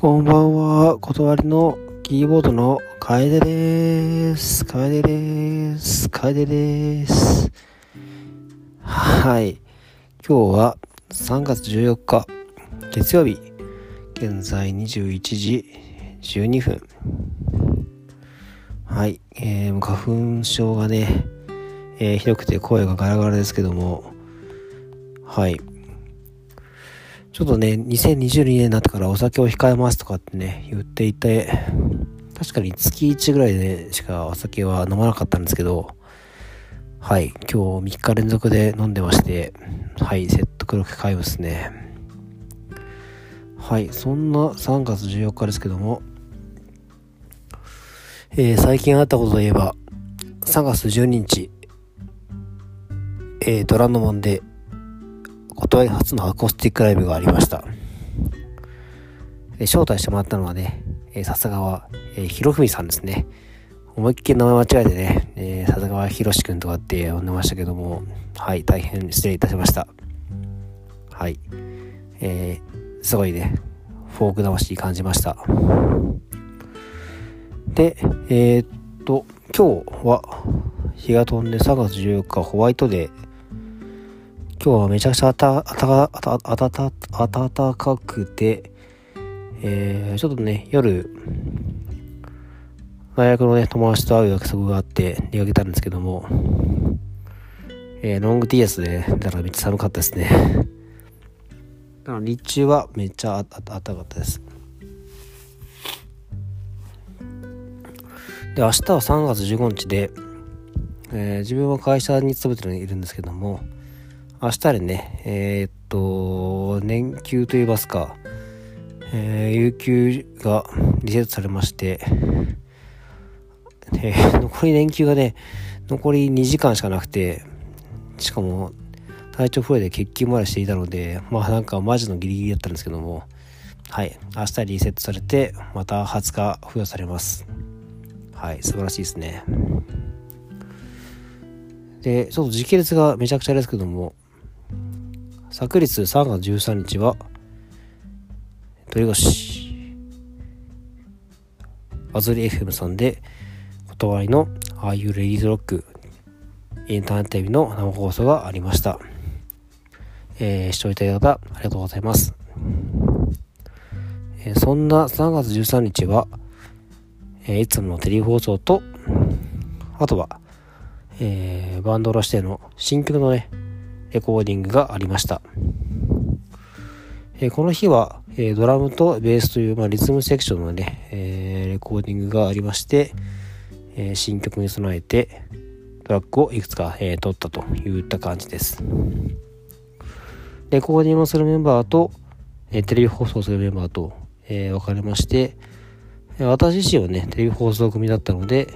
こんばんは。断りのキーボードの楓です。楓です。楓です。はい。今日は3月14日月曜日。現在21時12分。はい。えー、花粉症がね、えー、ひどくて声がガラガラですけども、はい。ちょっとね、2022年になってからお酒を控えますとかってね、言っていて、確かに月1ぐらいでしかお酒は飲まなかったんですけど、はい、今日3日連続で飲んでまして、はい、説得力買いますね。はい、そんな3月14日ですけども、えー、最近あったことといえば、3月12日、えー、ドラノモンで断り初のアコースティックライブがありました。招待してもらったのはね、えー、笹川、えー、博文さんですね。思いっきり名前間違えてね、えー、笹川博士くんとかって呼んでましたけども、はい、大変失礼いたしました。はい。えー、すごいね、フォーク魂感じました。で、えー、っと、今日は日が飛んで3月14日ホワイトデー今日はめちゃくちゃ暖かくて、えー、ちょっとね、夜、大学のね、友達と会う約束があって出かけたんですけども、えー、ロング TS で、ね、だからめっちゃ寒かったですね。だから日中はめっちゃ暖かかったです。で、明日は3月15日で、えー、自分は会社に勤めているんですけども、明日でね、えー、っと、年休といいますか、えー、有給がリセットされまして、えー、残り年休がね、残り2時間しかなくて、しかも、体調不良で欠勤までしていたので、まあなんかマジのギリギリだったんですけども、はい、明日リセットされて、また20日付与されます。はい、素晴らしいですね。で、ちょっと時系列がめちゃくちゃですけども、昨日3月13日は鳥越。アズリ FM さんで断りのああいうレディーズロックインターネットテレビの生放送がありました、えー、視聴いただいた方ありがとうございます、えー、そんな3月13日は、えー、いつものテレビ放送とあとは、えー、バンドロしての新曲のねレコーディングがありました。え、この日は、え、ドラムとベースという、まあ、リズムセクションのね、え、レコーディングがありまして、え新曲に備えてトラックをいくつか、え撮ったといった感じです。レコーディングをするメンバーと、えテレビ放送するメンバーと、え分かれまして、私自身はね、テレビ放送組だったので、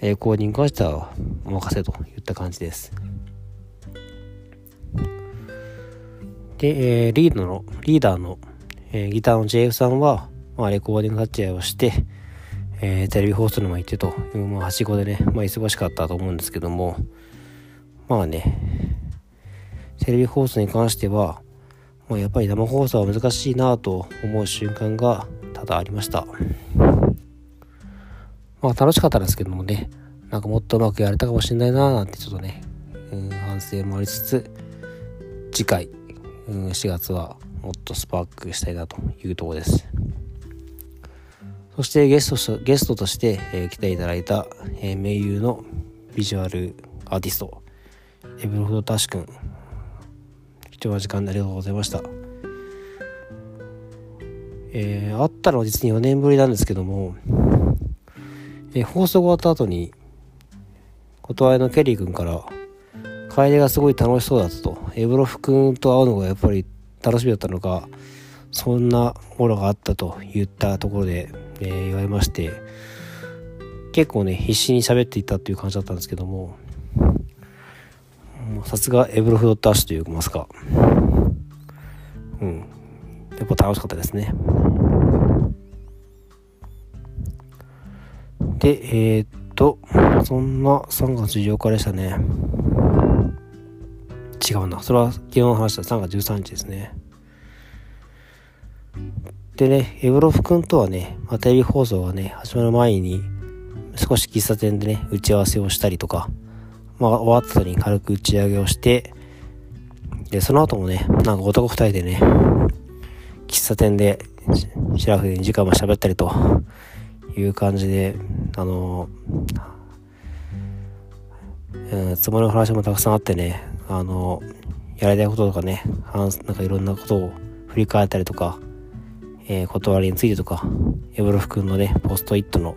レコーディングに関してはお任せといった感じです。で、えー、リードの、リーダーの、えー、ギターの JF さんは、まあ、レコーディング立ち会いをして、えー、テレビ放送にも行ってという、まあ、はしごでね、まあ、忙しかったと思うんですけども、まあね、テレビ放送に関しては、まあ、やっぱり生放送は難しいなと思う瞬間が多々ありました。まあ楽しかったですけどもね、なんかもっとうまくやれたかもしれないなーなんてちょっとね、うん、反省もありつつ、次回、うん、4月はもっとスパークしたいなというところです。そしてゲストゲストとして、えー、来ていただいた、えー、名優のビジュアルアーティスト、エブロフドタシ君。貴重な時間でありがとうございました。えー、会ったのは実に4年ぶりなんですけども、えー、放送終わった後に、断りのケリー君から、楓がすごい楽しそうだったと。エブロフ君と会うのがやっぱり楽しみだったのか、そんなものがあったと言ったところで、えー、言われまして、結構ね、必死に喋っていたっていう感じだったんですけども、さすがエブロフドットアッシュと言いますか、うん、やっぱ楽しかったですね。で、えー、っと、そんな3月14日でしたね。違うな。それは昨日の話した3月13日ですね。でね、エブロフ君とはね、まあ、テレビ放送がね、始まる前に、少し喫茶店でね、打ち合わせをしたりとか、まあ、終わった後に軽く打ち上げをして、で、その後もね、なんか男二人でね、喫茶店で、シラフで2時間も喋ったりという感じで、あのー、つもりの話もたくさんあってね、あの、やりたいこととかね、なんかいろんなことを振り返ったりとか、えー、断りについてとか、エブロフ君のね、ポストイットの、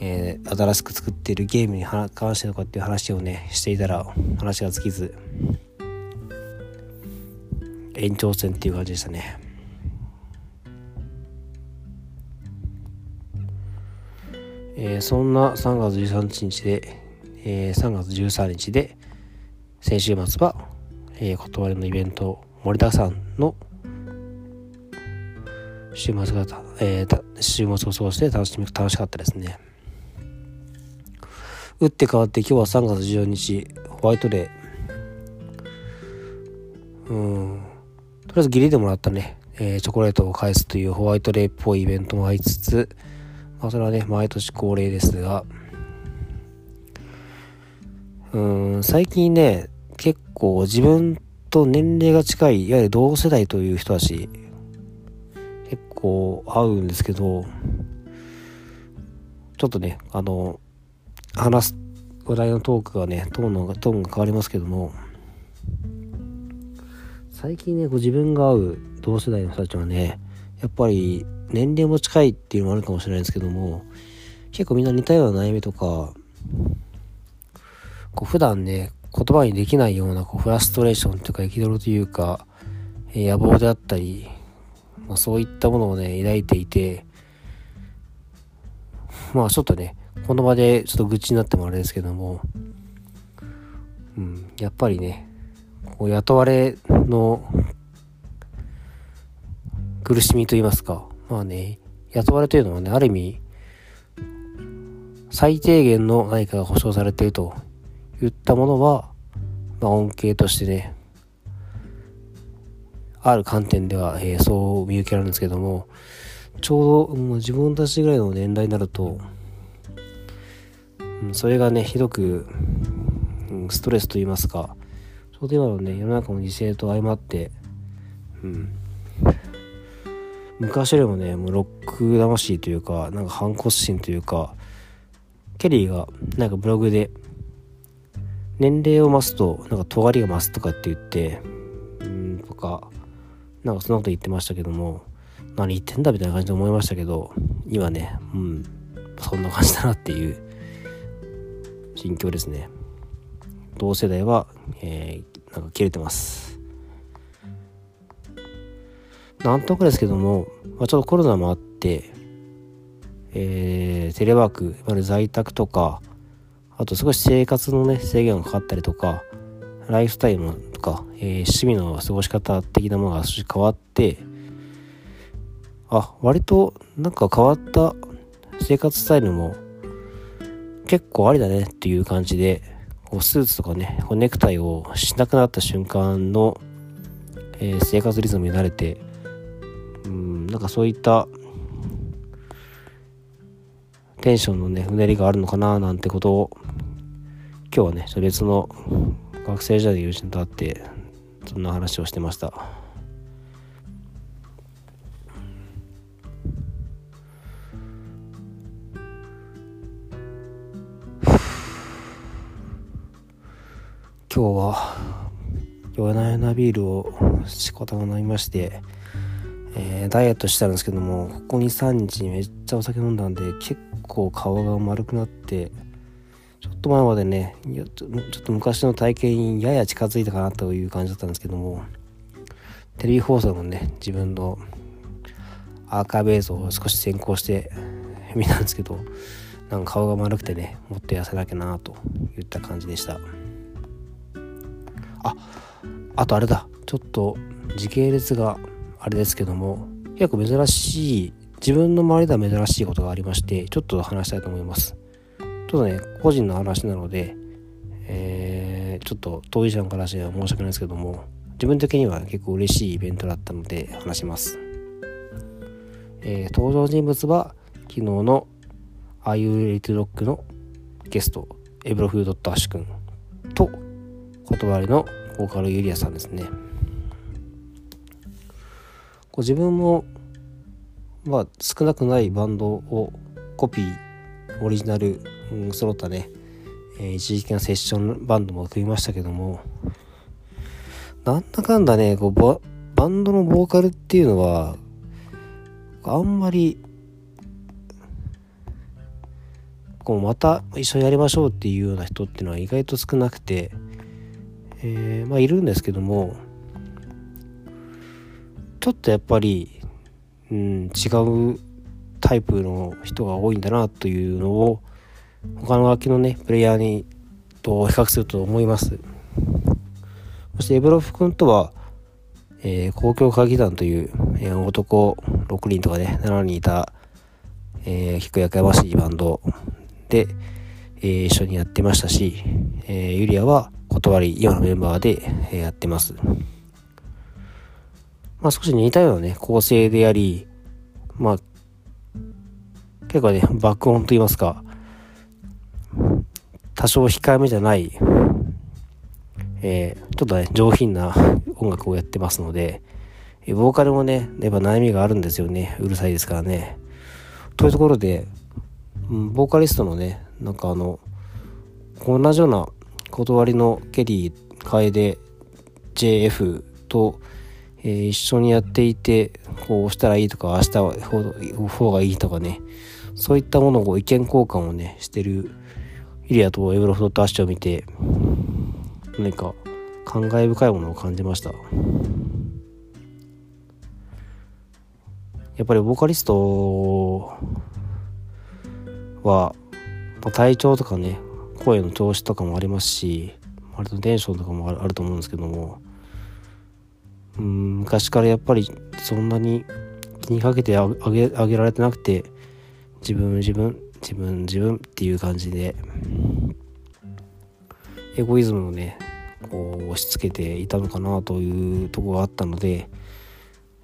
えー、新しく作っているゲームに関してとかっていう話をね、していたら話が尽きず、延長戦っていう感じでしたね。えー、そんな3月13日で、えー、3月13日で、先週末は、えー、断りのイベント盛りだくさんの週末が、えー、週末を過ごして楽しみ楽しかったですね。打って変わって今日は3月14日ホワイトデー。うん。とりあえずギリでもらったね、えー、チョコレートを返すというホワイトデーっぽいイベントもありつつまあそれはね毎年恒例ですが。うん最近ね構自分と年齢が近いいわゆる同世代という人たち結構合うんですけどちょっとねあの話す話題のトークがねトーンのトーンが変わりますけども最近ねこう自分が会う同世代の人たちはねやっぱり年齢も近いっていうのもあるかもしれないですけども結構みんな似たような悩みとかこう普段ね言葉にできないようなこうフラストレーションというか憤りというか、え野望であったり、まあ、そういったものをね抱いていてまあちょっとねこの場でちょっと愚痴になってもあれですけども、うん、やっぱりね、こう雇われの苦しみと言いますか、まあね、雇われというのはね、ある意味、最低限の何かが保障されているといったものは、まあ、恩恵としてね、ある観点では、えー、そう見受けられるんですけども、ちょうどもう自分たちぐらいの年代になると、それがね、ひどく、うん、ストレスと言いますか、ちょうど今のね、世の中の犠牲と相まって、うん、昔よりもね、もうロック魂というか、なんか反骨心というか、ケリーがなんかブログで、年齢を増すと、なんか尖りが増すとかって言って、うん、とか、なんかそんなこと言ってましたけども、何言ってんだみたいな感じで思いましたけど、今ね、うん、そんな感じだなっていう心境ですね。同世代は、えー、なんか切れてます。なんとかですけども、まあ、ちょっとコロナもあってえー、テレワークいわゆる在宅とかあと少し生活のね制限がかかったりとかライフスタイルとか、えー、趣味の過ごし方的なものが少し変わってあ割となんか変わった生活スタイルも結構ありだねっていう感じで、こうスーツとかね、こうネクタイをしなくなった瞬間の、えー、生活リズムに慣れて、うん、なんかそういったテンションのね、うねりがあるのかななんてことを、今日はね、別の学生時代の友人と会って、そんな話をしてました。今日は夜な夜なビールをしこたま飲みまして、えー、ダイエットしたんですけどもここ23日めっちゃお酒飲んだんで結構顔が丸くなってちょっと前までねちょっと昔の体型にやや近づいたかなという感じだったんですけどもテレビ放送のね自分のアーカイブ映像を少し先行して見たんですけどなんか顔が丸くてねもっと痩せなきゃなといった感じでした。ああとあれだちょっと時系列があれですけども結構珍しい自分の周りでは珍しいことがありましてちょっと話したいと思います。ちょっとね個人の話なのでえー、ちょっと当事者の話は申し訳ないですけども自分的には結構嬉しいイベントだったので話します。えー、登場人物は昨日の Are You Ready to Rock のゲストエブロフードットアッシュ君と断りのボーカルユリアさんですね。こう自分もまあ少なくないバンドをコピーオリジナル、うん、揃ったね、えー、一時的なセッションバンドも組みましたけどもなんだかんだねこうババンドのボーカルっていうのはあんまりこうまた一緒にやりましょうっていうような人っていうのは意外と少なくて、えー、まあいるんですけどもちょっとやっぱり、うん、違うタイプの人が多いんだなというのを他の楽器のねプレイヤーにと比較すると思いますそしてエブロフ君とは、えー、公共歌劇団という、えー、男6人とかね7人いた、えー、結構やかやましいバンドで、えー、一緒にやってましたし、えー、ユリアは断り今のメンバーで、えー、やってます。まあ少し似たようなね、構成であり、まあ、結構ね、爆音と言いますか、多少控えめじゃない、えー、ちょっとね、上品な音楽をやってますので、ボーカルもね、やっぱ悩みがあるんですよね。うるさいですからね。というところで、ボーカリストのねなんかあの同じような断りのケリー楓 JF と、えー、一緒にやっていてこうしたらいいとか明日は方がいいとかね。そういったものを意見交換をねしてるイリアとエブロフトとアッシュを見て何か感慨深いものを感じました。やっぱりボーカリストは、まあ、体調とかね声の調子とかもありますし割とテンションとかもあると思うんですけどもうん昔からやっぱりそんなに気にかけてあげあげられてなくて自分自分自分自分っていう感じでエゴイズムをねこう押し付けていたのかなというとこがあったので、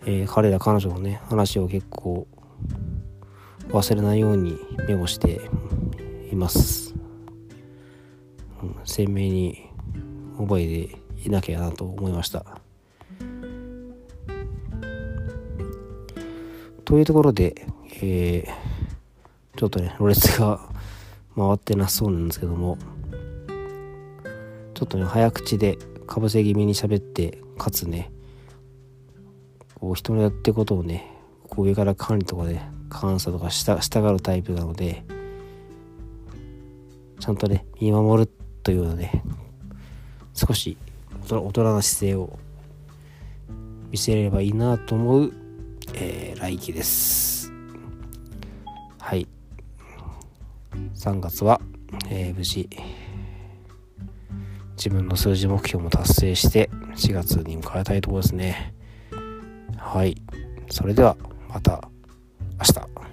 えー、彼ら彼女のね話を結構忘れないようにメモしています、うん、鮮明に覚えていなきゃなと思いました。というところで、えー、ちょっとねろれつが回ってなそうなんですけどもちょっとね早口でかぶせ気味に喋ってかつねこう人のやってることをねこう上から管理とかで、監査とかした従うタイプなのでちゃんとね見守るというようなね少し大人な姿勢を見せれればいいなと思う、えー、来期です。はい。3月は、えー、無事自分の数字目標も達成して4月に迎えたいところですね。はい。それではまた明日。